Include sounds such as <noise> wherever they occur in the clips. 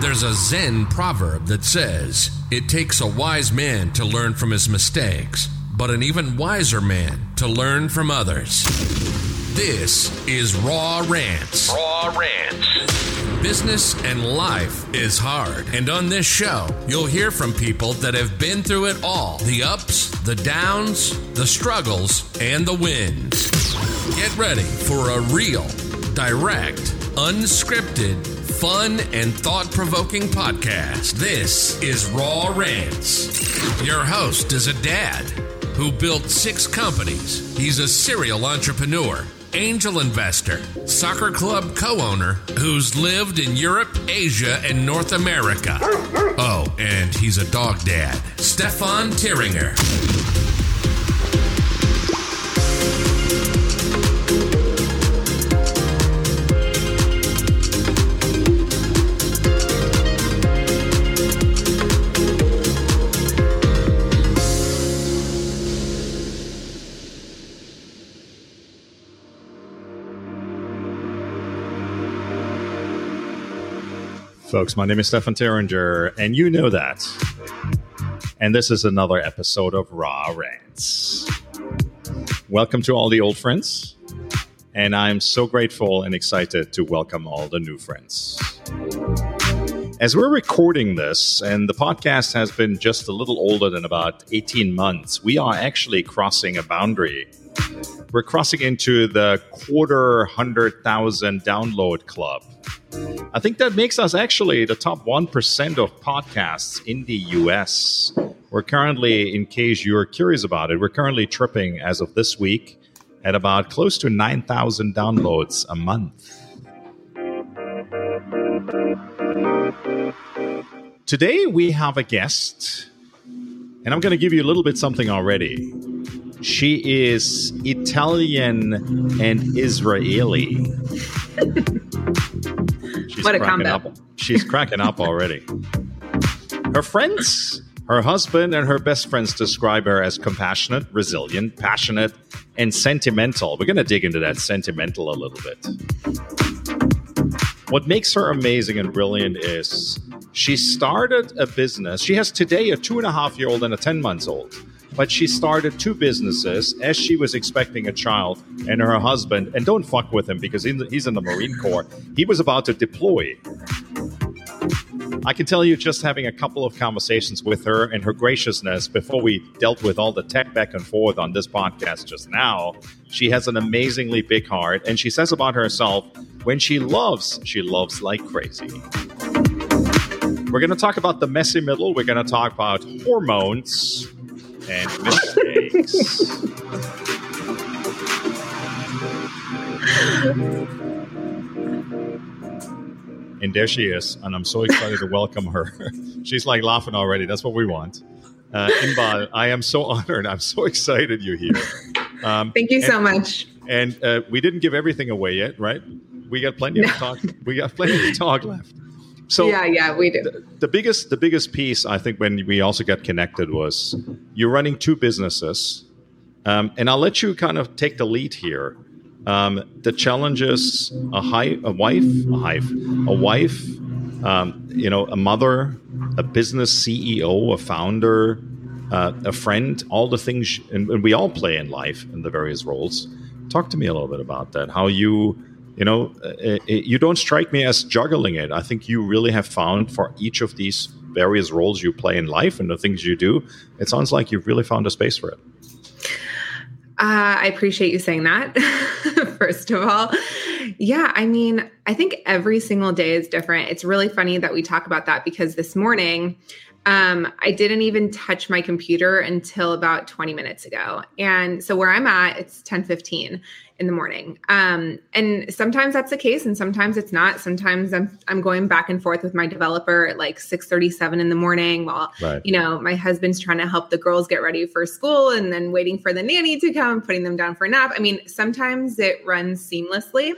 There's a Zen proverb that says, It takes a wise man to learn from his mistakes, but an even wiser man to learn from others. This is Raw Rants. Raw Rants. Business and life is hard. And on this show, you'll hear from people that have been through it all the ups, the downs, the struggles, and the wins. Get ready for a real, direct, unscripted, fun, and thought provoking podcast. This is Raw Rants. Your host is a dad who built six companies. He's a serial entrepreneur angel investor, soccer club co owner who's lived in Europe, Asia, and North America. Oh, and he's a dog dad, Stefan Thiringer. Folks, my name is Stefan Thiringer, and you know that. And this is another episode of Raw Rants. Welcome to all the old friends, and I'm so grateful and excited to welcome all the new friends. As we're recording this, and the podcast has been just a little older than about 18 months, we are actually crossing a boundary. We're crossing into the quarter hundred thousand download club. I think that makes us actually the top 1% of podcasts in the US. We're currently, in case you're curious about it, we're currently tripping as of this week at about close to 9,000 downloads a month. Today we have a guest, and I'm going to give you a little bit something already. She is Italian and Israeli. She's what a cracking combo. up. She's cracking up already. Her friends, her husband, and her best friends describe her as compassionate, resilient, passionate, and sentimental. We're going to dig into that sentimental a little bit. What makes her amazing and brilliant is she started a business. She has today a two and a half year old and a 10 months old but she started two businesses as she was expecting a child and her husband. And don't fuck with him because he's in the marine corps. He was about to deploy. I can tell you just having a couple of conversations with her and her graciousness before we dealt with all the tech back and forth on this podcast just now. She has an amazingly big heart and she says about herself when she loves she loves like crazy. We're going to talk about the messy middle. We're going to talk about hormones and <laughs> mistakes. and there she is, and I'm so excited to welcome her. <laughs> She's like laughing already. That's what we want. Uh, Inbal, I am so <laughs> honored. I'm so excited you're here. Um, Thank you and, so much. And uh, we didn't give everything away yet, right? We got plenty no. of talk. We got plenty of talk left. So yeah, yeah, we do. The, the, biggest, the biggest piece I think when we also got connected was you're running two businesses, um, and I'll let you kind of take the lead here. Um, the challenges a hi- a wife, a hive, a wife, um, you know, a mother, a business CEO, a founder, uh, a friend, all the things, and, and we all play in life in the various roles. Talk to me a little bit about that. How you you know, it, it, you don't strike me as juggling it. I think you really have found for each of these various roles you play in life and the things you do, it sounds like you've really found a space for it. Uh, I appreciate you saying that, <laughs> first of all. Yeah, I mean, I think every single day is different. It's really funny that we talk about that because this morning, um, I didn't even touch my computer until about 20 minutes ago. And so where I'm at, it's 10 15 in the morning. Um, and sometimes that's the case, and sometimes it's not. Sometimes I'm I'm going back and forth with my developer at like six thirty seven in the morning, while right. you know my husband's trying to help the girls get ready for school, and then waiting for the nanny to come, putting them down for a nap. I mean, sometimes it runs seamlessly.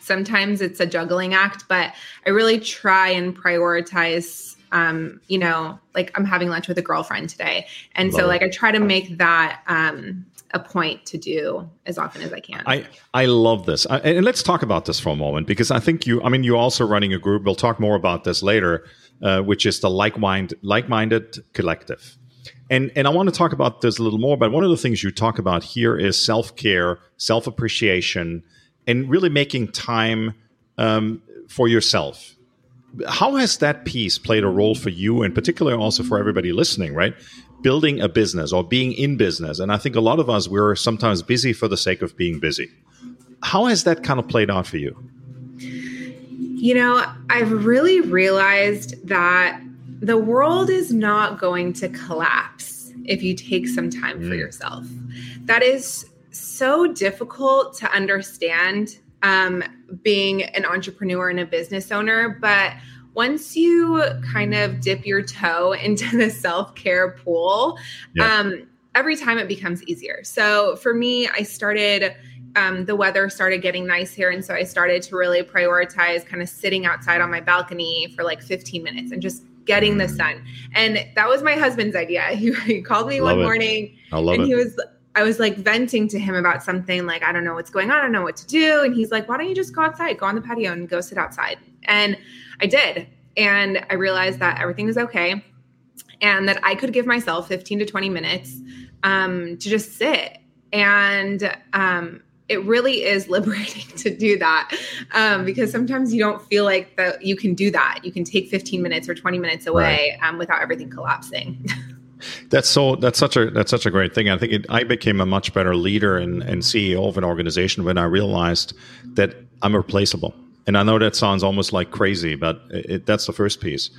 Sometimes it's a juggling act, but I really try and prioritize um, you know, like I'm having lunch with a girlfriend today. And Love so it. like I try to make that um a point to do as often as I can. I, I love this. I, and let's talk about this for a moment because I think you, I mean, you're also running a group. We'll talk more about this later, uh, which is the like mind, like minded collective. And, and I want to talk about this a little more. But one of the things you talk about here is self care, self appreciation, and really making time um, for yourself. How has that piece played a role for you, and particularly also for everybody listening, right? Building a business or being in business. And I think a lot of us, we're sometimes busy for the sake of being busy. How has that kind of played out for you? You know, I've really realized that the world is not going to collapse if you take some time for Mm. yourself. That is so difficult to understand um, being an entrepreneur and a business owner. But once you kind of dip your toe <laughs> into the self care pool, Yeah. um, every time it becomes easier. So for me, I started um, the weather started getting nice here. And so I started to really prioritize kind of sitting outside on my balcony for like 15 minutes and just getting the sun. And that was my husband's idea. <laughs> He, he called me Love one it. morning and it. he was, I was like venting to him about something like, I don't know what's going on. I don't know what to do. And he's like, why don't you just go outside, go on the patio and go sit outside? And I did. And I realized that everything was okay and that I could give myself 15 to 20 minutes um, to just sit. And um, it really is <laughs> liberating to do that um, because sometimes you don't feel like that you can do that. You can take 15 minutes or 20 minutes away um, without everything collapsing. <laughs> That's so. That's such a. That's such a great thing. I think it, I became a much better leader and, and CEO of an organization when I realized that I'm replaceable. And I know that sounds almost like crazy, but it, that's the first piece.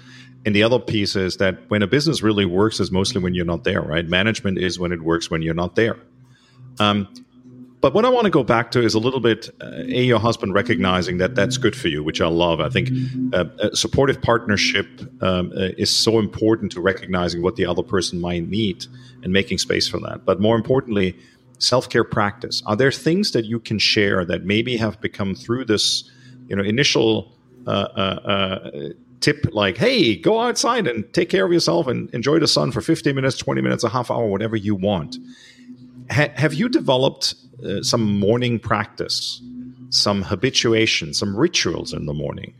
And the other piece is that when a business really works is mostly when you're not there, right? Management is when it works when you're not there. Um, but what I want to go back to is a little bit uh, a your husband recognizing that that's good for you, which I love. I think uh, supportive partnership um, uh, is so important to recognizing what the other person might need and making space for that. But more importantly, self care practice. Are there things that you can share that maybe have become through this, you know, initial uh, uh, uh, tip, like, "Hey, go outside and take care of yourself and enjoy the sun for 15 minutes, 20 minutes, a half hour, whatever you want." Ha- have you developed uh, some morning practice, some habituation, some rituals in the morning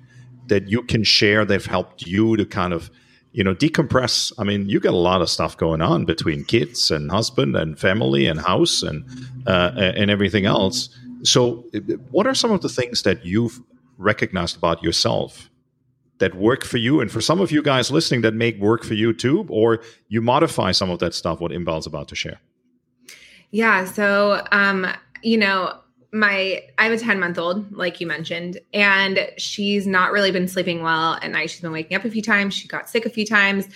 that you can share that have helped you to kind of, you know, decompress? I mean, you got a lot of stuff going on between kids and husband and family and house and uh, and everything else. So, what are some of the things that you've recognized about yourself that work for you, and for some of you guys listening, that make work for you too, or you modify some of that stuff? What Inbal's about to share. Yeah. So, um, you know, my I have a 10 month old, like you mentioned, and she's not really been sleeping well at night. She's been waking up a few times. She got sick a few times.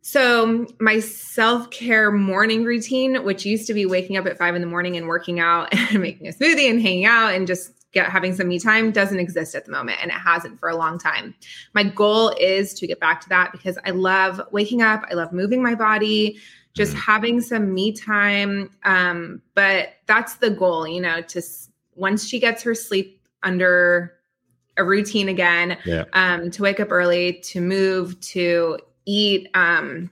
So my self-care morning routine, which used to be waking up at five in the morning and working out <laughs> and making a smoothie and hanging out and just get having some me time doesn't exist at the moment and it hasn't for a long time. My goal is to get back to that because I love waking up, I love moving my body, just Mhm. having some me time. Um, but that's the goal, you know, to once she gets her sleep under a routine again, Yeah. um, to wake up early, to move, to eat. Um,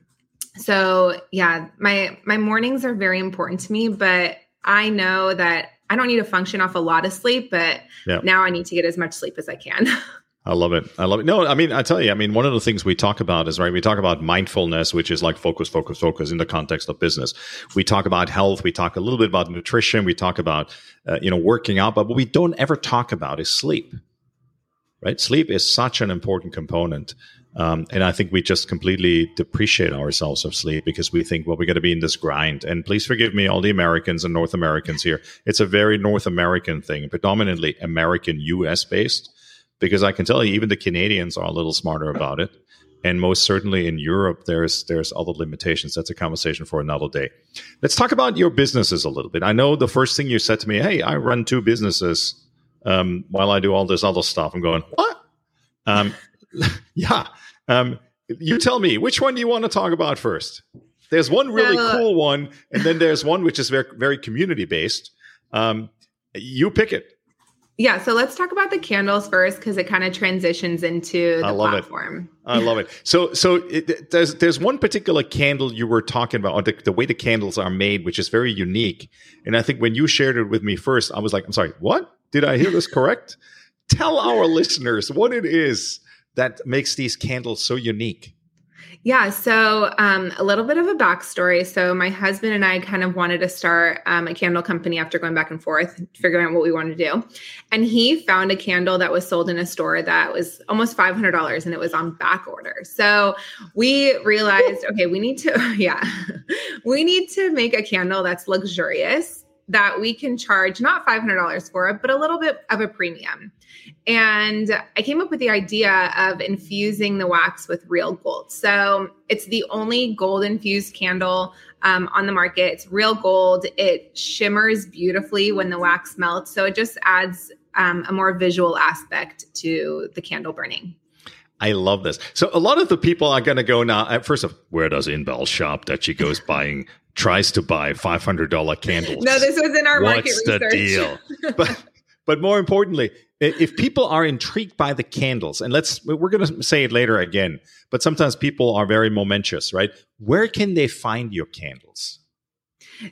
so yeah, my my mornings are very important to me, but I know that I don't need to function off a lot of sleep, but Yeah. now I need to get as much sleep as I can. <laughs> I love it. I love it. No, I mean, I tell you, I mean, one of the things we talk about is right. We talk about mindfulness, which is like focus, focus, focus in the context of business. We talk about health. We talk a little bit about nutrition. We talk about uh, you know working out. But what we don't ever talk about is sleep. Right? Sleep is such an important component, um, and I think we just completely depreciate ourselves of sleep because we think, well, we got to be in this grind. And please forgive me, all the Americans and North Americans here. It's a very North American thing, predominantly American, U.S. based because I can tell you, even the Canadians are a little smarter about it. And most certainly in Europe, there's there's other limitations. That's a conversation for another day. Let's talk about your businesses a little bit. I know the first thing you said to me, "Hey, I run two businesses um, while I do all this other stuff." I'm going, "What?" Um, <laughs> yeah. Um, you tell me which one do you want to talk about first? There's one really cool one, and then there's one which is very very community based. Um, you pick it. Yeah, so let's talk about the candles first because it kind of transitions into the I love platform. It. I love it. So, so it, there's there's one particular candle you were talking about, or the, the way the candles are made, which is very unique. And I think when you shared it with me first, I was like, I'm sorry, what? Did I hear this correct? Tell our listeners what it is that makes these candles so unique. Yeah, so um, a little bit of a backstory. So my husband and I kind of wanted to start um, a candle company after going back and forth, figuring out what we wanted to do. And he found a candle that was sold in a store that was almost five hundred dollars, and it was on back order. So we realized, okay, we need to, <laughs> yeah, <laughs> we need to make a candle that's luxurious that we can charge not $500 for it, but a little bit of a premium. And I came up with the idea of infusing the wax with real gold. So it's the only gold infused candle um, on the market. It's real gold. It shimmers beautifully when the wax melts. So it just adds um, a more visual aspect to the candle burning. I love this. So a lot of the people are going to go now. First, of where does Inbal shop that she goes buying, tries to buy five hundred dollar candles? No, this was in our What's market the research. deal? <laughs> but but more importantly, if people are intrigued by the candles, and let's we're going to say it later again, but sometimes people are very momentous, right? Where can they find your candles?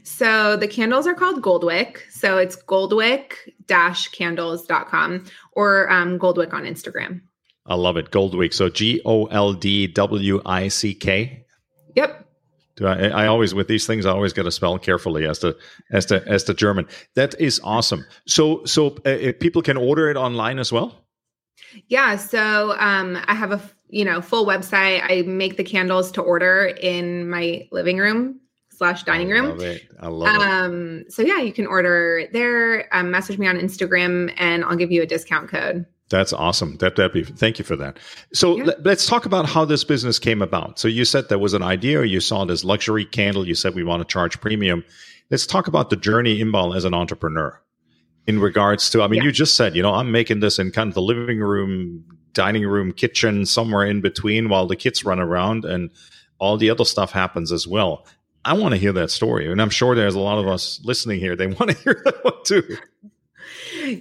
So the candles are called Goldwick. So it's goldwick-candles.com or um, Goldwick on Instagram. I love it. Goldwick. So G O L D W I C K. Yep. Do I, I always with these things I always got to spell carefully as to as to as to German. That is awesome. So so uh, people can order it online as well. Yeah. So um, I have a you know full website. I make the candles to order in my living room slash dining room. I love it. I love it. Um, so yeah, you can order there. Um, message me on Instagram, and I'll give you a discount code. That's awesome. That that be thank you for that. So Yeah. let, us talk about how this business came about. So you said there was an idea. You saw this luxury candle. You said we want to charge premium. Let's talk about the journey Inbal as an entrepreneur. In regards to, I mean, Yeah. you just said, you know, I'm making this in kind of the living room, dining room, kitchen, somewhere in between, while the kids run around and all the other stuff happens as well. I want to hear that story, and I'm sure there's a lot of us listening here. They want to <laughs> hear that one too.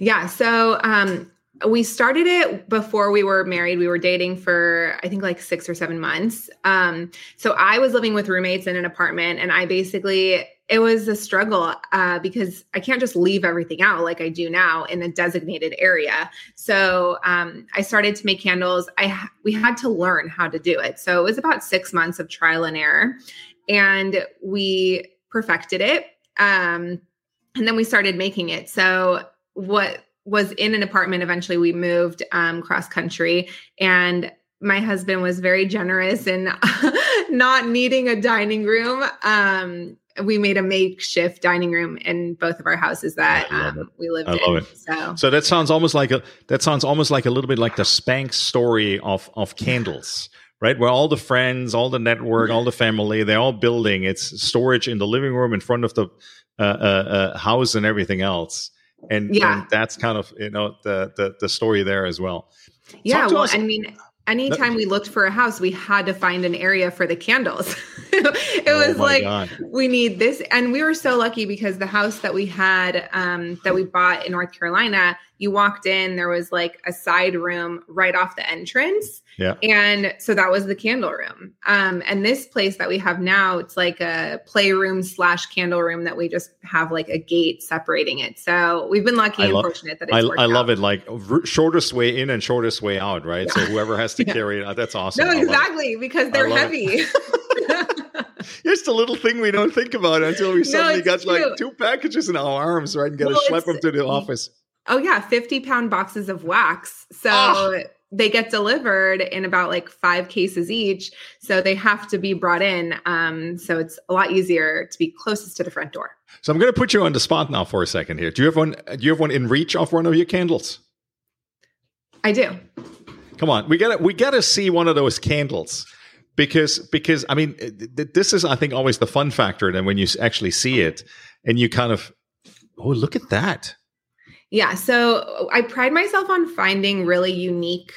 Yeah. So um, we started it before we were married. We were dating for, I think, like six or seven months. Um, so I was living with roommates in an apartment, and I basically, it was a struggle uh, because I can't just leave everything out like I do now in a designated area. So um, I started to make candles. I we had to learn how to do it. So it was about six months of trial and error, and we perfected it. Um, and then we started making it. So what was in an apartment eventually we moved um, cross country and my husband was very generous in <laughs> not needing a dining room um, we made a makeshift dining room in both of our houses that um, we lived I in it. so So that sounds almost like a that sounds almost like a little bit like the Spanx story of of candles, right? Where all the friends, all the network, all the family, they're all building. It's storage in the living room in front of the uh, uh, uh, house and everything else. And, Yeah. and that's kind of you know the the, the story there as well. yeah well us- i mean anytime we looked for a house we had to find an area for the candles <laughs> it Oh was like God. we need this and we were so lucky because the house that we had um, that we bought in north carolina you walked in there was like a side room right off the entrance Yeah. and so that was the candle room um, and this place that we have now it's like a playroom slash candle room that we just have like a gate separating it so we've been lucky I and love- fortunate that it's I, I love out. it like r- shortest way in and shortest way out, right? So whoever has to Yeah. carry it, out, that's awesome. no I love it. exactly because they're heavy <laughs> <laughs> It's the little thing we don't think about until we suddenly it's got true. like two packages in our arms, right? And got to Well, schlep them to the office. Oh yeah, 50 pound boxes of wax. So Ah. they get delivered in about like five cases each. So they have to be brought in. Um, so it's a lot easier to be closest to the front door. So I'm going to put you on the spot now for a second here. Do you have one? Do you have one in reach of one of your candles? I do. Come on, we got to we got to see one of those candles because because I mean th- th- this is I think always the fun factor. Then when you actually see it and you kind of oh look at that. Yeah. So I pride myself on finding really unique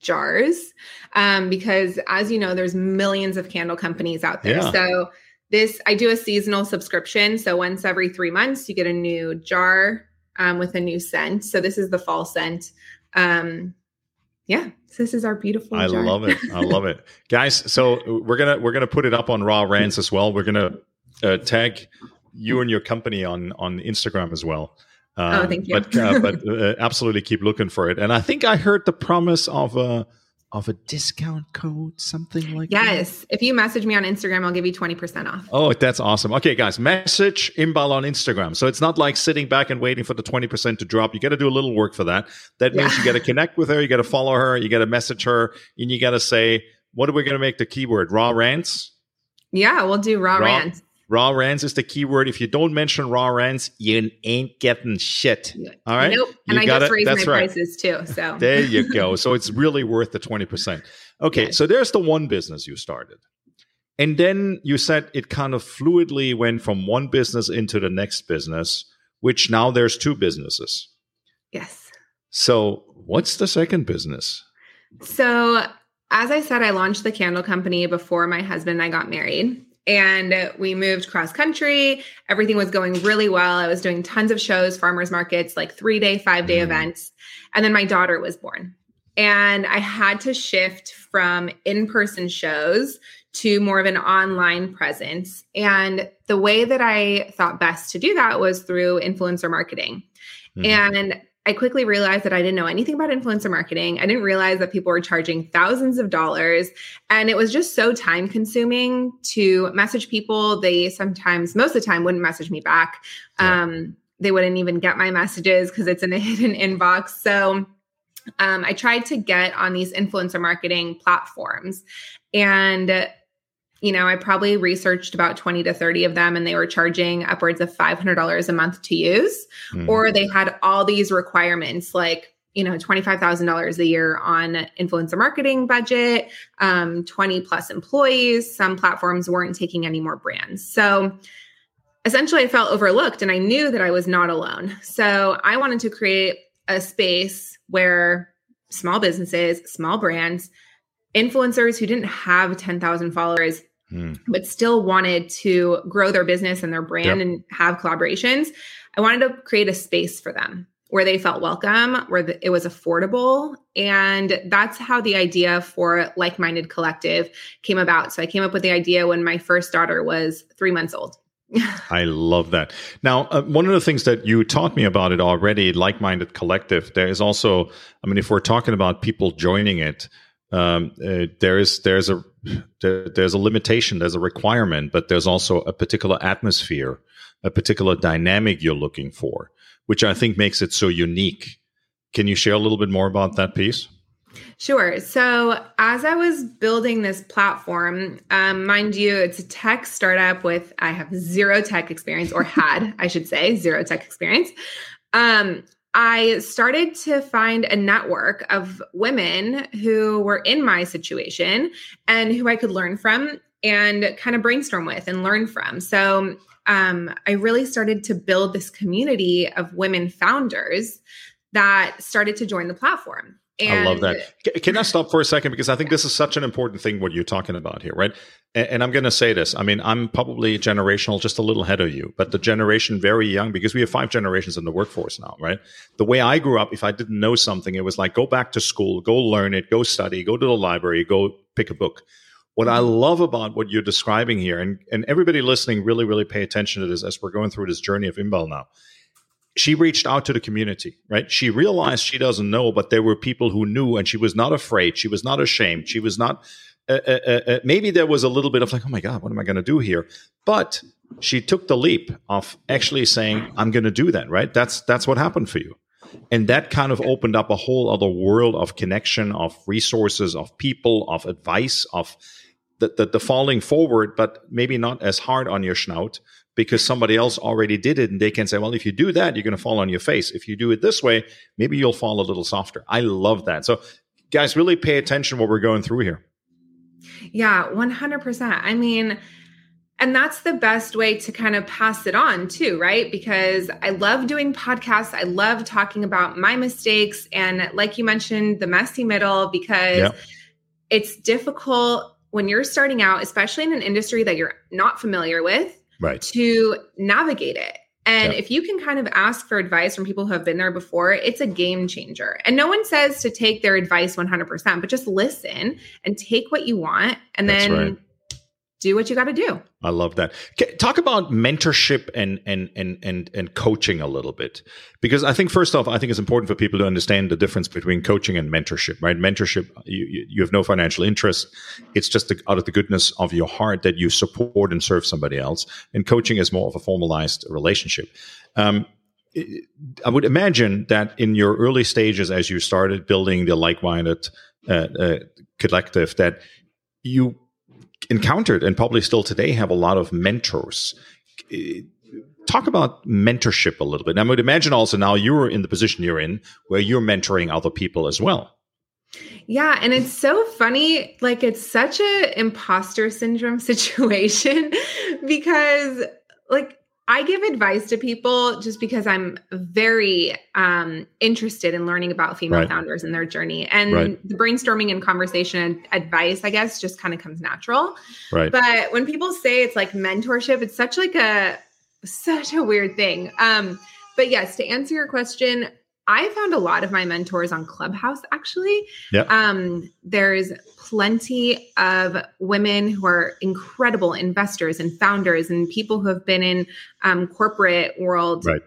jars um, because, as you know, there's millions of candle companies out there. Yeah. So this, I do a seasonal subscription. So once every three months, you get a new jar um, with a new scent. So this is the fall scent. Um, yeah, so this is our beautiful. I jar. love it. I love it, <laughs> guys. So we're gonna we're gonna put it up on Raw Rants as well. We're gonna uh, tag you and your company on on Instagram as well. Um, oh, thank you. But uh, but <laughs> uh, absolutely keep looking for it. And I think I heard the promise of a of a discount code, something like yes. that. Yes. If you message me on Instagram, I'll give you 20% off. Oh, that's awesome. Okay, guys, message Inbal on Instagram. So it's not like sitting back and waiting for the 20% to drop. You got to do a little work for that. That means yeah. you got to connect with her, you got to follow her, you got to message her, and you got to say, what are we going to make the keyword? Raw rants? Yeah, we'll do raw, raw rants. Raw rants is the keyword. If you don't mention raw rants, you ain't getting shit. All right. Nope. And I gotta, just raised my right. prices too. <laughs> So there you go. So it's really worth the 20%. Okay. So there's the one business you started. And then you said it kind of fluidly went from one business into the next business, which now there's two businesses. Yes. So what's the second business? So as I said, I launched the candle company before my husband and I got married and we moved cross country. Everything was going really well. I was doing tons of shows, farmers markets, like three day, five day mm. events. And then my daughter was born. And I had to shift from in person shows to more of an online presence. And the way that I thought best to do that was through influencer marketing. Mm. And I quickly realized that I didn't know anything about influencer marketing. I didn't realize that people were charging thousands of dollars. And it was just so time consuming to message people. They sometimes, most of the time, wouldn't message me back. Yeah. Um, they wouldn't even get my messages because it's in a <laughs> hidden inbox. So um, I tried to get on these influencer marketing platforms. And you know, I probably researched about 20 to 30 of them and they were charging upwards of $500 a month to use, mm. or they had all these requirements like, you know, $25,000 a year on influencer marketing budget, um, 20 plus employees. Some platforms weren't taking any more brands. So essentially, I felt overlooked and I knew that I was not alone. So I wanted to create a space where small businesses, small brands, influencers who didn't have 10,000 followers mm. but still wanted to grow their business and their brand yep. and have collaborations. I wanted to create a space for them where they felt welcome, where the, it was affordable. And that's how the idea for Like Minded Collective came about. So I came up with the idea when my first daughter was three months old. <laughs> I love that. Now, uh, one of the things that you taught me about it already, like minded collective, there is also, I mean, if we're talking about people joining it, um, uh, there is there's a there, there's a limitation, there's a requirement, but there's also a particular atmosphere, a particular dynamic you're looking for, which I think makes it so unique. Can you share a little bit more about that piece? Sure. So, as I was building this platform, um, mind you, it's a tech startup with I have zero tech experience, or had, I should say, zero tech experience. Um, I started to find a network of women who were in my situation and who I could learn from and kind of brainstorm with and learn from. So um, I really started to build this community of women founders that started to join the platform. And, I love that. Can I stop for a second because I think this is such an important thing what you're talking about here, right? And, and I'm going to say this. I mean, I'm probably generational, just a little ahead of you, but the generation very young because we have five generations in the workforce now, right? The way I grew up, if I didn't know something, it was like go back to school, go learn it, go study, go to the library, go pick a book. What I mm-hmm. love about what you're describing here, and, and everybody listening, really, really pay attention to this as we're going through this journey of Inbal now she reached out to the community, right? She realized she doesn't know, but there were people who knew, and she was not afraid. She was not ashamed. She was not. Uh, uh, uh, uh maybe there was a little bit of like, oh my god, what am I going to do here? But she took the leap of actually saying, I'm going to do that. Right? That's that's what happened for you, and that kind of opened up a whole other world of connection, of resources, of people, of advice, of the, the, the falling forward, but maybe not as hard on your snout, because somebody else already did it and they can say, well, if you do that, you're going to fall on your face. If you do it this way, maybe you'll fall a little softer. I love that. So, guys, really pay attention what we're going through here. Yeah, 100%. I mean, and that's the best way to kind of pass it on too, right? Because I love doing podcasts. I love talking about my mistakes and like you mentioned, the messy middle because yeah. it's difficult when you're starting out, especially in an industry that you're not familiar with right to navigate it And Yeah. if you can kind of ask for advice from people who have been there before, it's a game changer. And no one says to take their advice 100%, but just listen and take what you want and That's then right. Do what you got to do. I love that. Talk about mentorship and and and and and coaching a little bit, because I think first off, I think it's important for people to understand the difference between coaching and mentorship. Right? Mentorship, you you, have no financial interest; it's just the, out of the goodness of your heart that you support and serve somebody else. And coaching is more of a formalized relationship. Um, I- I would imagine that in your early stages, as you started building the like-minded uh, uh, collective, that you encountered and probably still today have a lot of mentors. Eh, Talk about mentorship a little bit. I would imagine also now you're in the position you're in where you're mentoring other people as well. Yeah, and it's so funny. Like it's such a imposter syndrome <laughs> situation because like I give advice to people just because I'm very um, interested in learning about female Right. founders and their journey. And Right. the brainstorming and conversation advice, I guess, just kind of comes natural. Right. But when people say it's like mentorship, it's such like a such a weird thing. Um, but yes, to answer your question, I found a lot of my mentors on Clubhouse actually. Yeah. Um, there's plenty of women who are incredible investors and founders and people who have been in um, corporate world Right.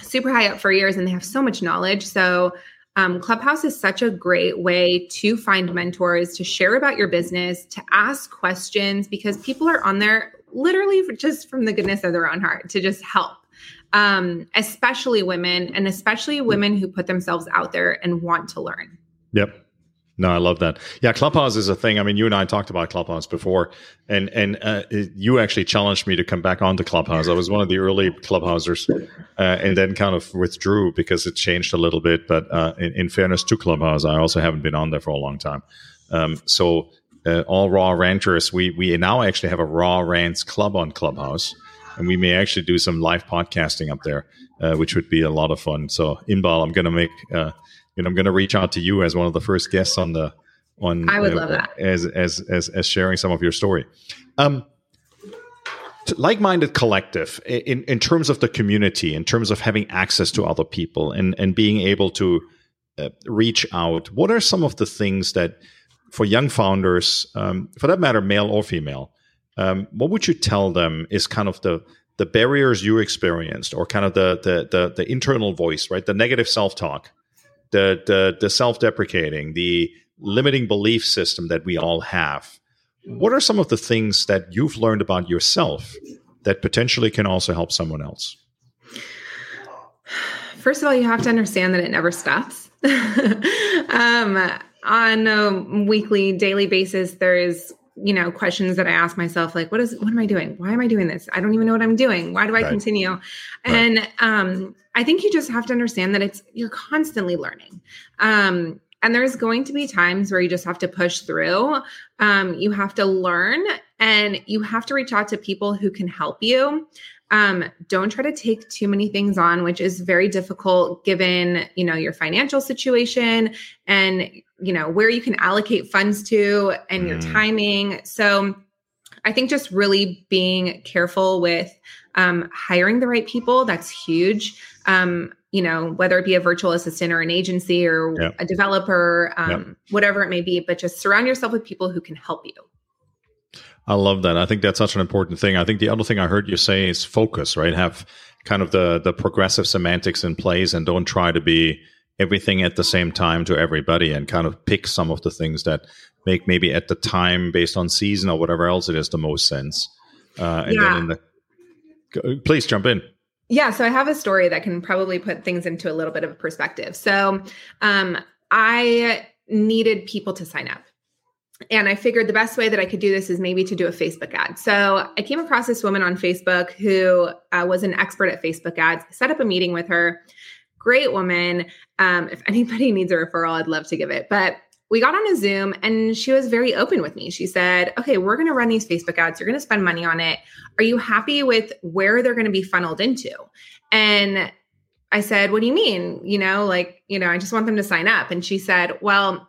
super high up for years and they have so much knowledge. So um, Clubhouse is such a great way to find mentors, to share about your business, to ask questions because people are on there literally just from the goodness of their own heart to just help. Um, especially women and especially women who put themselves out there and want to learn. Yep. No, I love that. Yeah, Clubhouse is a thing. I mean, you and I talked about Clubhouse before, and and uh, you actually challenged me to come back onto Clubhouse. I was one of the early Clubhousers, uh, and then kind of withdrew because it changed a little bit. But uh, in, in fairness to Clubhouse, I also haven't been on there for a long time. Um, so uh, all raw ranters, we we now actually have a raw rants club on Clubhouse, and we may actually do some live podcasting up there, uh, which would be a lot of fun. So Inbal, I'm going to make. Uh, you know, I'm going to reach out to you as one of the first guests on the on. I would uh, love that. as as as as sharing some of your story. Um, like-minded collective in in terms of the community, in terms of having access to other people, and and being able to uh, reach out. What are some of the things that for young founders, um, for that matter, male or female, um, what would you tell them is kind of the the barriers you experienced, or kind of the the the, the internal voice, right? The negative self-talk the the, the self-deprecating, the limiting belief system that we all have. What are some of the things that you've learned about yourself that potentially can also help someone else? First of all, you have to understand that it never stops. <laughs> um, on a weekly, daily basis, there's you know questions that I ask myself, like, what is, what am I doing? Why am I doing this? I don't even know what I'm doing. Why do I Right. continue? And um, I think you just have to understand that it's you're constantly learning. Um, and there's going to be times where you just have to push through. Um, you have to learn, and you have to reach out to people who can help you um, don't try to take too many things on which is very difficult given you know your financial situation and you know where you can allocate funds to and your Mm. timing so i think just really being careful with um, hiring the right people that's huge um, you know whether it be a virtual assistant or an agency or Yeah. a developer um, whatever it may be but just surround yourself with people who can help you I love that. I think that's such an important thing. I think the other thing I heard you say is focus, right? Have kind of the the progressive semantics in place and don't try to be everything at the same time to everybody and kind of pick some of the things that make maybe at the time based on season or whatever else it is the most sense. Uh, and Yeah. then in the please jump in. Yeah, so I have a story that can probably put things into a little bit of perspective. So, um, I needed people to sign up. And I figured the best way that I could do this is maybe to do a Facebook ad. So I came across this woman on Facebook who uh, was an expert at Facebook ads. Set up a meeting with her. Great woman. Um, if anybody <laughs> needs a referral, I'd love to give it. But we got on a Zoom and she was very open with me. She said, Okay, we're going to run these Facebook ads. You're going to spend money on it. Are you happy with where they're going to be funneled into? And I said, What do you mean? You know, like, you know, I just want them to sign up. And she said, Well,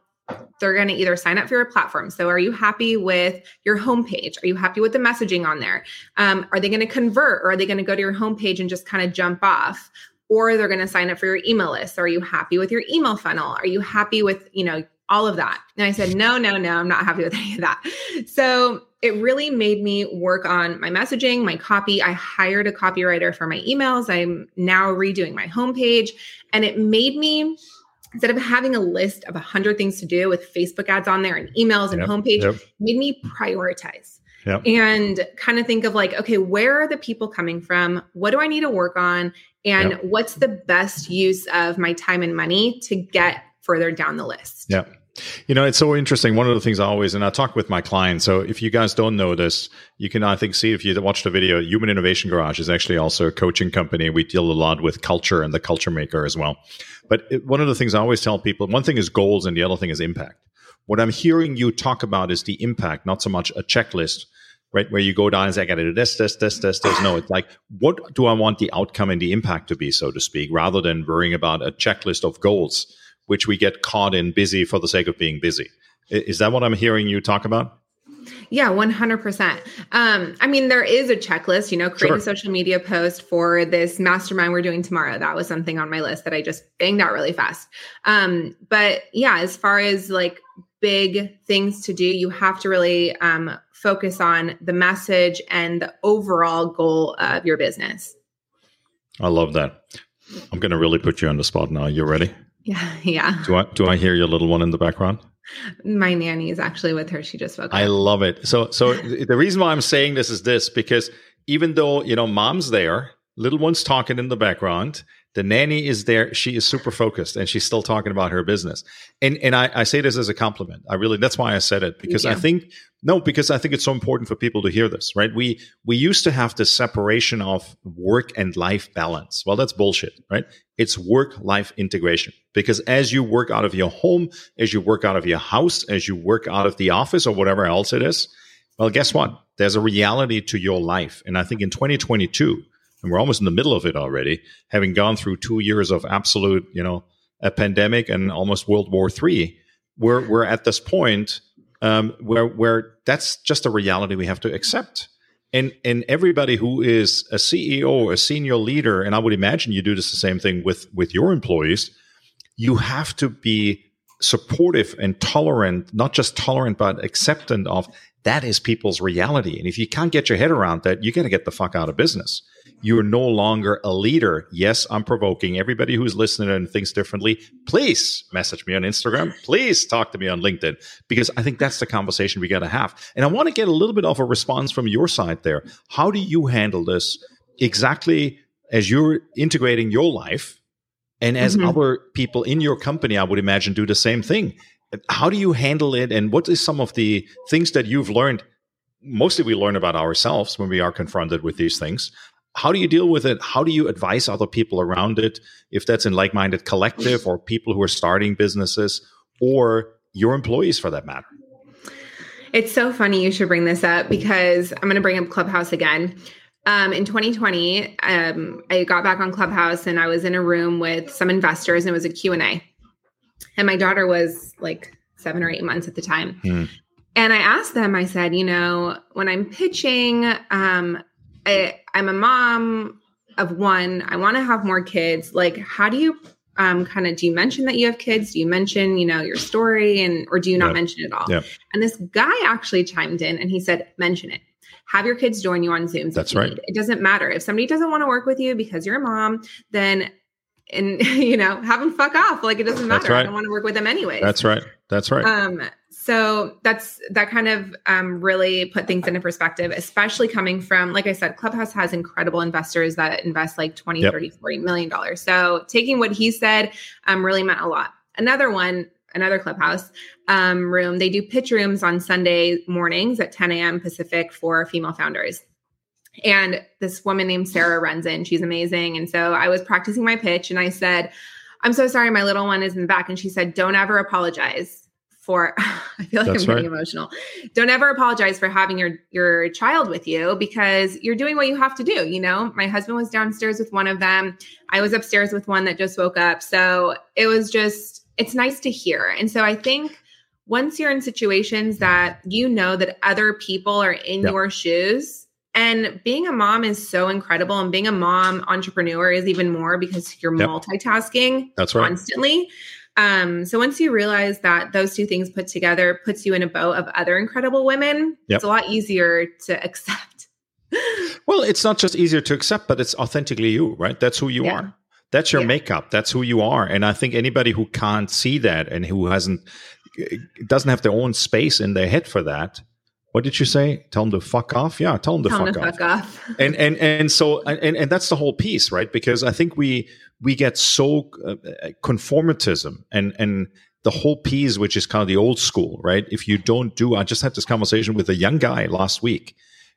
they're going to either sign up for your platform. So, are you happy with your homepage? Are you happy with the messaging on there? Um, are they going to convert or are they going to go to your homepage and just kind of jump off? Or they're going to sign up for your email list. Are you happy with your email funnel? Are you happy with, you know, all of that? And I said, no, no, no, I'm not happy with any of that. So it really made me work on my messaging, my copy. I hired a copywriter for my emails. I'm now redoing my homepage. And it made me instead of having a list of 100 things to do with Facebook ads on there and emails and yep, homepage, yep. made me prioritize. Yep. And kind of think of like, okay, where are the people coming from? What do I need to work on? And what's the best use of my time and money to get further down the list? Yeah. You know, it's so interesting. One of the things I always, and I talk with my clients. So if you guys don't know this, you can, I think, see if you watch the video, Human Innovation Garage is actually also a coaching company. We deal a lot with culture and the culture maker as well. But it, one of the things I always tell people, one thing is goals and the other thing is impact. What I'm hearing you talk about is the impact, not so much a checklist, right? Where you go down and say, I got to do this, this, this, this, this. No, it's like, what do I want the outcome and the impact to be, so to speak, rather than worrying about a checklist of goals which we get caught in busy for the sake of being busy. Is that what I'm hearing you talk about? Yeah, 100%. Um, I mean, there is a checklist, you know, create sure. a social media post for this mastermind we're doing tomorrow. That was something on my list that I just banged out really fast. Um, but yeah, as far as like big things to do, you have to really um, focus on the message and the overall goal of your business. I love that. I'm going to really put you on the spot now. You ready? Yeah, <laughs> yeah. Do I do I hear your little one in the background? My nanny is actually with her. She just woke up. I love it. So so <laughs> the reason why I'm saying this is this because even though, you know, mom's there, little one's talking in the background, the nanny is there. She is super focused and she's still talking about her business. And and I, I say this as a compliment. I really that's why I said it because I think no, because I think it's so important for people to hear this, right? We we used to have this separation of work and life balance. Well, that's bullshit, right? It's work life integration. Because as you work out of your home, as you work out of your house, as you work out of the office or whatever else it is, well, guess what? There's a reality to your life. And I think in 2022, and we're almost in the middle of it already, having gone through two years of absolute, you know, a pandemic and almost World War Three. we're we're at this point um, where where that's just a reality we have to accept. And and everybody who is a CEO, a senior leader, and I would imagine you do this the same thing with with your employees, you have to be supportive and tolerant, not just tolerant, but acceptant of that is people's reality. And if you can't get your head around that, you got to get the fuck out of business you're no longer a leader. Yes, I'm provoking everybody who's listening and thinks differently. Please message me on Instagram. Please talk to me on LinkedIn because I think that's the conversation we got to have. And I want to get a little bit of a response from your side there. How do you handle this exactly as you're integrating your life and as mm-hmm. other people in your company, I would imagine, do the same thing? How do you handle it? And what is some of the things that you've learned? Mostly we learn about ourselves when we are confronted with these things how do you deal with it? How do you advise other people around it? If that's in like minded collective or people who are starting businesses or your employees for that matter? It's so funny you should bring this up because I'm going to bring up Clubhouse again. Um, in 2020, um, I got back on Clubhouse and I was in a room with some investors and it was a Q&A. And my daughter was like seven or eight months at the time. Mm. And I asked them, I said, you know, when I'm pitching, um, I, I'm a mom of one. I want to have more kids. Like, how do you um, kind of do you mention that you have kids? Do you mention, you know, your story and or do you not mention it all? And this guy actually chimed in and he said, mention it. Have your kids join you on Zooms. That's right. Need. It doesn't matter. If somebody doesn't want to work with you because you're a mom, then and <laughs> you know, have them fuck off. Like it doesn't matter. Right. I don't want to work with them anyway. That's right. That's right. Um, so that's that kind of um, really put things into perspective, especially coming from, like I said, Clubhouse has incredible investors that invest like 20, yep. 30, 40 million dollars. So taking what he said um, really meant a lot. Another one, another Clubhouse um, room, they do pitch rooms on Sunday mornings at 10 a.m. Pacific for female founders. And this woman named Sarah runs in. She's amazing. And so I was practicing my pitch and I said, I'm so sorry, my little one is in the back. And she said, Don't ever apologize for <laughs> I feel like That's I'm getting right. emotional. Don't ever apologize for having your your child with you because you're doing what you have to do, you know? My husband was downstairs with one of them. I was upstairs with one that just woke up. So it was just it's nice to hear. And so I think once you're in situations that you know that other people are in Yep. your shoes, and being a mom is so incredible, and being a mom entrepreneur is even more because you're Yep. multitasking That's right. constantly. Um, so once you realize that those two things put together puts you in a boat of other incredible women, Yep. it's a lot easier to <laughs> accept. Well, it's not just easier to accept, but it's authentically you, right? That's who you Yeah. are. That's your Yeah. makeup. That's who you are. And I think anybody who can't see that and who hasn't doesn't have their own space in their head for that. What did you say? Tell them to fuck off. Yeah, tell them to Tell fuck them to off. fuck off. and and and so and and that's the whole piece right because i think we we get so uh, conformatism and and the whole piece which is kind of the old school right if you don't do i just had this conversation with a young guy last week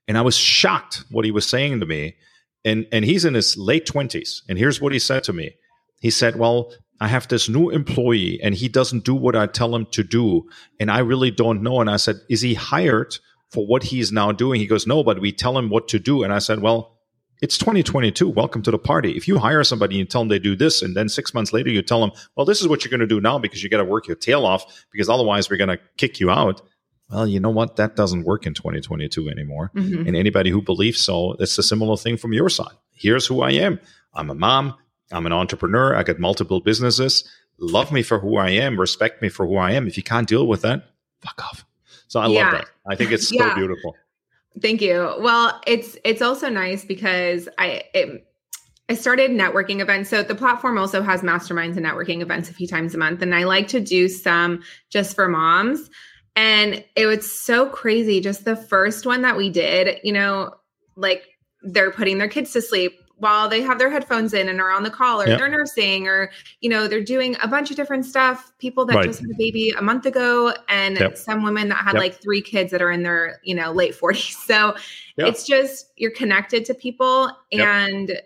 and i was shocked what he was saying to me and and he's in his late 20s and here's what he said to me he said well i have this new employee and he doesn't do what i tell him to do and i really don't know and i said is he hired for what he's now doing. He goes, No, but we tell him what to do. And I said, Well, it's 2022. Welcome to the party. If you hire somebody and you tell them they do this, and then six months later you tell them, Well, this is what you're going to do now because you got to work your tail off because otherwise we're going to kick you out. Well, you know what? That doesn't work in 2022 anymore. Mhm. And anybody who believes so, it's a similar thing from your side. Here's who I am I'm a mom, I'm an entrepreneur, I got multiple businesses. Love me for who I am, respect me for who I am. If you can't deal with that, fuck off. So I Yeah. love that. I think it's <laughs> so Yeah. beautiful. Thank you. Well, it's it's also nice because I it, I started networking events. So the platform also has masterminds and networking events a few times a month, and I like to do some just for moms. And it was so crazy. Just the first one that we did, you know, like they're putting their kids to sleep while they have their headphones in and are on the call, or Yeah. they're nursing, or you know, they're doing a bunch of different stuff. People that Right. just had a baby a month ago, and Yep. some women that had Yep. like three kids that are in their you know late forties. <laughs> So Yeah. it's just you're connected to people Yep. and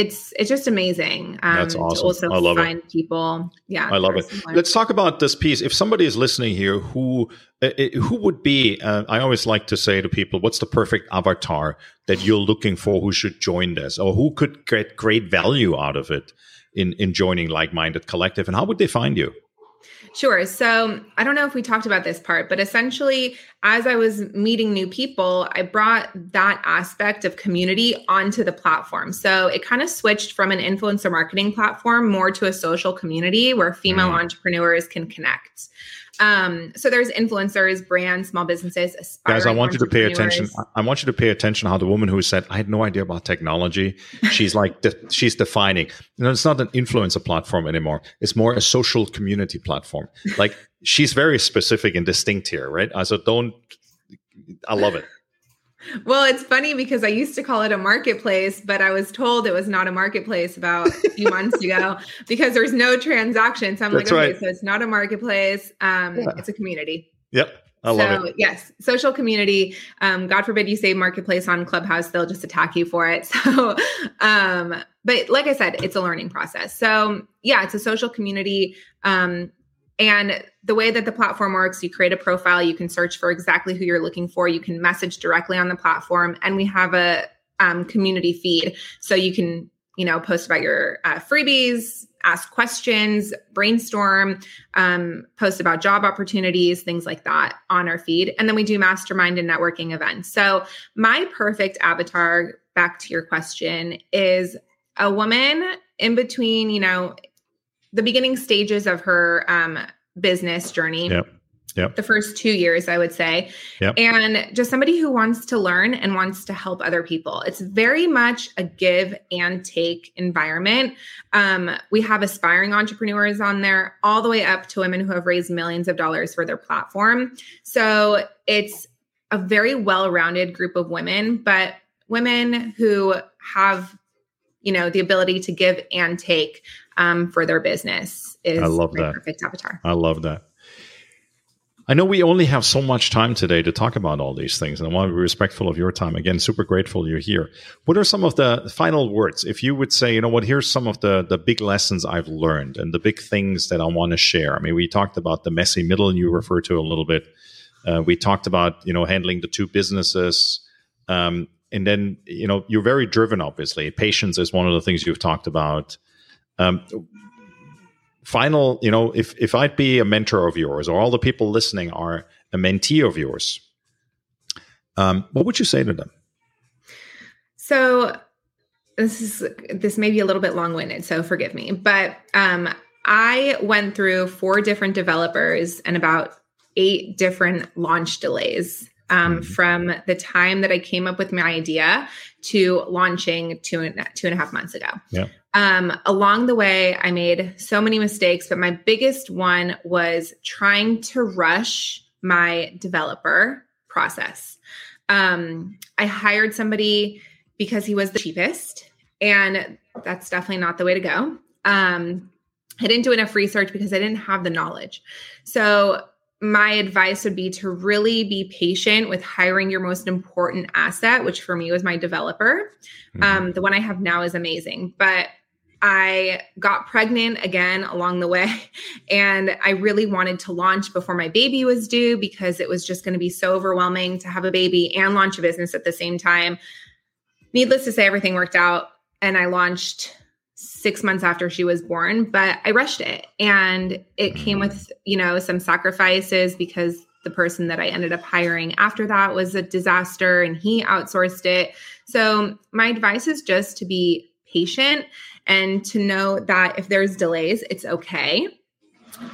it's it's just amazing um That's awesome. to also I love it. people yeah I love it. similar. Let's talk about this piece. If somebody is listening here who uh, uh, who would be, uh, I always like to say to people, what's the perfect avatar that you're looking for who should join this, or who could get great value out of it in in joining like minded collective, and how would they find you? Sure. So I don't know if we talked about this part, but essentially, as I was meeting new people, I brought that aspect of community onto the platform. So it kind of switched from an influencer marketing platform more to a social community where female Mm. entrepreneurs can connect. Um, so there's influencers, brands, small businesses, Guys, I want you to pay attention. I want you to pay attention how the woman who said, I had no idea about technology. She's like, de- she's defining. You know, it's not an influencer platform anymore. It's more a social community platform. Like she's very specific and distinct here, right? Uh, So don't, I love it. Well, it's funny because I used to call it a marketplace, but I was told it was not a marketplace about a few <laughs> months ago because there's no transaction. So I'm That's like, okay, right. so it's not a marketplace. Um, Yeah. It's a community. Yep. I love so, it. yes, social community. Um, God forbid you say marketplace on Clubhouse, they'll just attack you for it. <laughs> So, um, but like I said, it's a learning process. So, yeah, it's a social community. Um, and the way that the platform works, you create a profile, you can search for exactly who you're looking for, you can message directly on the platform, and we have a um, community feed. So you can, you know, post about your uh, freebies, ask questions, brainstorm, um, post about job opportunities, things like that on our feed. And then we do mastermind and networking events. So, my perfect avatar, back to your question, is a woman in between, you know, the beginning stages of her um, business journey. Yep. Yep. The first two years, I would say. Yep. And just somebody who wants to learn and wants to help other people. It's very much a give and take environment. Um, we have aspiring entrepreneurs on there, all the way up to women who have raised millions of dollars for their platform. So it's a very well rounded group of women, but women who have you know the ability to give and take um, for their business is I love that. perfect avatar. I love that. I know we only have so much time today to talk about all these things, and I want to be respectful of your time. Again, super grateful you're here. What are some of the final words? If you would say, you know what, here's some of the, the big lessons I've learned and the big things that I want to share. I mean, we talked about the messy middle you refer to a little bit. Uh, we talked about, you know, handling the two businesses. Um, and then, you know, you're very driven, obviously. Patience is one of the things you've talked about. Um, final, you know, if if I'd be a mentor of yours, or all the people listening are a mentee of yours, um, what would you say to them? So this is this may be a little bit long-winded, so forgive me. But um, I went through four different developers and about eight different launch delays um, mm-hmm. from the time that I came up with my idea to launching two and two and a half months ago. Yeah. Um, along the way, I made so many mistakes, but my biggest one was trying to rush my developer process. Um, I hired somebody because he was the cheapest, and that's definitely not the way to go. Um, I didn't do enough research because I didn't have the knowledge. So my advice would be to really be patient with hiring your most important asset, which for me was my developer. Mm-hmm. Um, the one I have now is amazing, but I got pregnant again along the way, <laughs> and I really wanted to launch before my baby was due because it was just going to be so overwhelming to have a baby and launch a business at the same time. Needless to say, everything worked out, and I launched six months after she was born, but I rushed it. And it came mm-hmm. with, you know, some sacrifices because the person that I ended up hiring after that was a disaster and he outsourced it. So, my advice is just to be patient and to know that if there's delays, it's okay.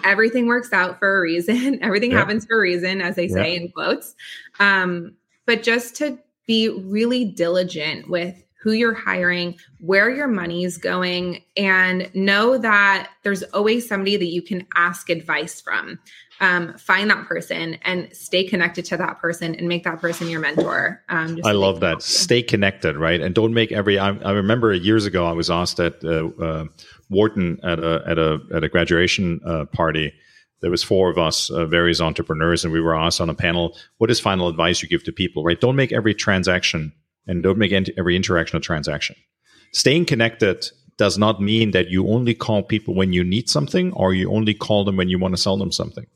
Everything works out for a reason. <laughs> Everything yep. happens for a reason, as they say yep. in quotes. Um, but just to be really diligent with who you're hiring, where your money is going, and know that there's always somebody that you can ask advice from. Um, find that person and stay connected to that person and make that person your mentor. Um, I love that. Stay connected, right? And don't make every. I, I remember years ago I was asked at uh, uh, Wharton at a at a at a graduation uh, party. There was four of us, uh, various entrepreneurs, and we were asked on a panel, "What is final advice you give to people?" Right? Don't make every transaction and don't make every interaction a transaction. Staying connected does not mean that you only call people when you need something or you only call them when you want to sell them something.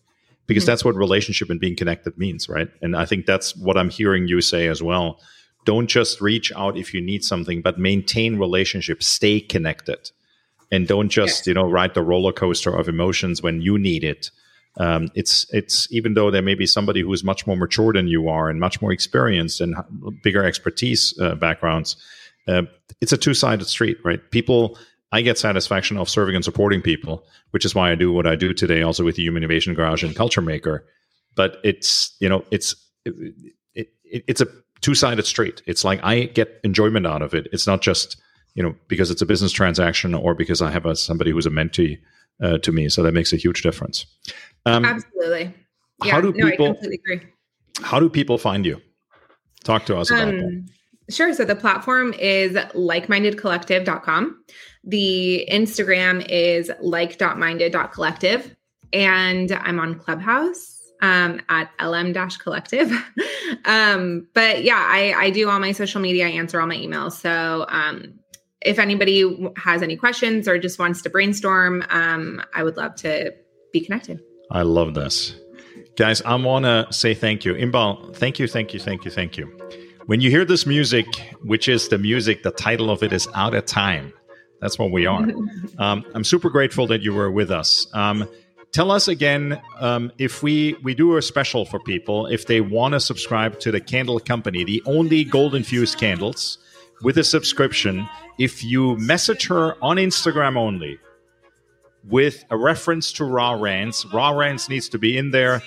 Because mm-hmm. that's what relationship and being connected means, right? And I think that's what I'm hearing you say as well. Don't just reach out if you need something, but maintain relationships, stay connected. And don't just, you know, ride the roller coaster of emotions when you need it um, it's it's even though there may be somebody who is much more mature than you are and much more experienced and bigger expertise uh, backgrounds, uh, it's a two sided street, right? People, I get satisfaction of serving and supporting people, which is why I do what I do today, also with the Human Innovation Garage and Culture Maker. But it's you know it's it, it, it's a two sided street. It's like I get enjoyment out of it. It's not just you know because it's a business transaction or because I have a, somebody who's a mentee uh, to me. So that makes a huge difference. Um, Absolutely. Yeah, how do no, people, I completely agree. How do people find you? Talk to us about um, that. Sure. So the platform is likemindedcollective.com. The Instagram is like.minded.collective. And I'm on Clubhouse um, at lm-collective. <laughs> um, but yeah, I, I do all my social media. I answer all my emails. So um, if anybody has any questions or just wants to brainstorm, um, I would love to be connected. I love this. Guys, I want to say thank you. Inbal, thank you, thank you, thank you, thank you. When you hear this music, which is the music, the title of it is Out of Time. That's what we are. <laughs> um, I'm super grateful that you were with us. Um, tell us again um, if we we do a special for people if they want to subscribe to the candle company the only gold infused candles with a subscription if you message her on instagram only with a reference to Raw Rants. Raw Rants needs to be in there.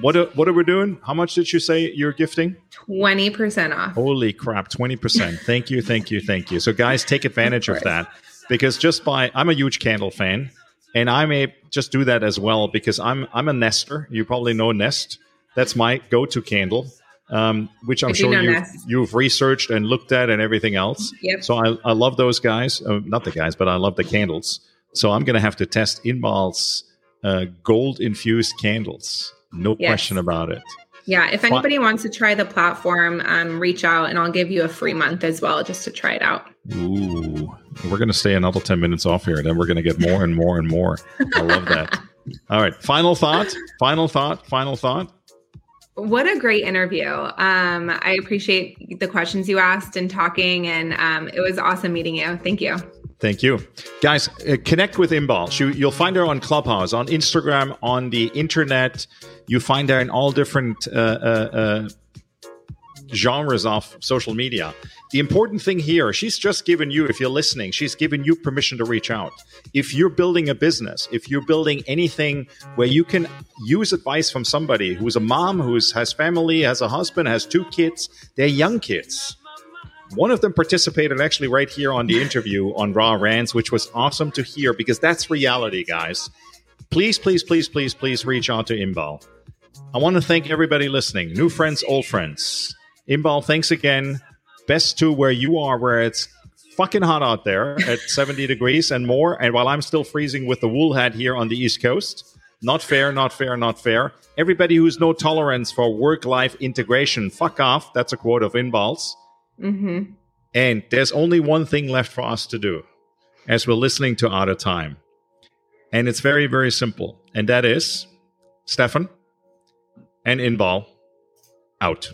What are, what are we doing? How much did you say you're gifting? 20% off. Holy crap, 20%. thank you, thank you, thank you. So, guys, take advantage of, of that because just by, I'm a huge candle fan and I may just do that as well because I'm, I'm a nester. You probably know Nest. That's my go to candle. Um, which I'm sure you've, you've, researched and looked at and everything else. Yep. So I, I love those guys. Uh, not the guys, but I love the candles. So I'm going to have to test Inbal's uh, gold infused candles. No yes. question about it. Yeah. If anybody wants to try the platform, um, reach out and I'll give you a free month as well just to try it out. Ooh, we're going to stay another 10 minutes off here. Then we're going to get more and more and more. I love that. <laughs> All right. Final thought. Final thought. Final thought. What a great interview. Um, I appreciate the questions you asked and talking, and um, it was awesome meeting you. Thank you. Thank you. Guys, uh, connect with Inbal. She, you'll find her on Clubhouse, on Instagram, on the internet. You find her in all different uh, uh, uh, genres of social media. The important thing here, she's just given you, if you're listening, she's given you permission to reach out. If you're building a business, if you're building anything where you can use advice from somebody who's a mom, who has family, has a husband, has two kids, they're young kids one of them participated actually right here on the interview on Raw Rants, which was awesome to hear because that's reality, guys. Please, please, please, please, please reach out to Inbal. I want to thank everybody listening, new friends, old friends. Inbal, thanks again. Best to where you are, where it's fucking hot out there at <laughs> 70 degrees and more. And while I'm still freezing with the wool hat here on the East Coast, not fair, not fair, not fair. Everybody who's no tolerance for work life integration, fuck off. That's a quote of Inbal's. Mm-hmm. And there's only one thing left for us to do as we're listening to Out of Time. And it's very, very simple. And that is Stefan and Inbal out.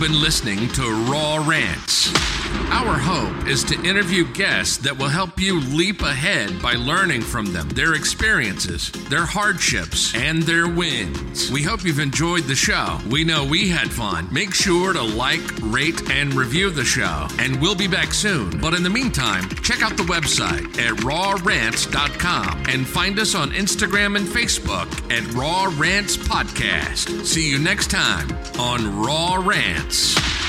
You've been listening to Raw Rants. Our hope is to interview guests that will help you leap ahead by learning from them, their experiences, their hardships, and their wins. We hope you've enjoyed the show. We know we had fun. Make sure to like, rate, and review the show, and we'll be back soon. But in the meantime, check out the website at rawrants.com and find us on Instagram and Facebook at Raw Rants Podcast. See you next time on Raw Rants.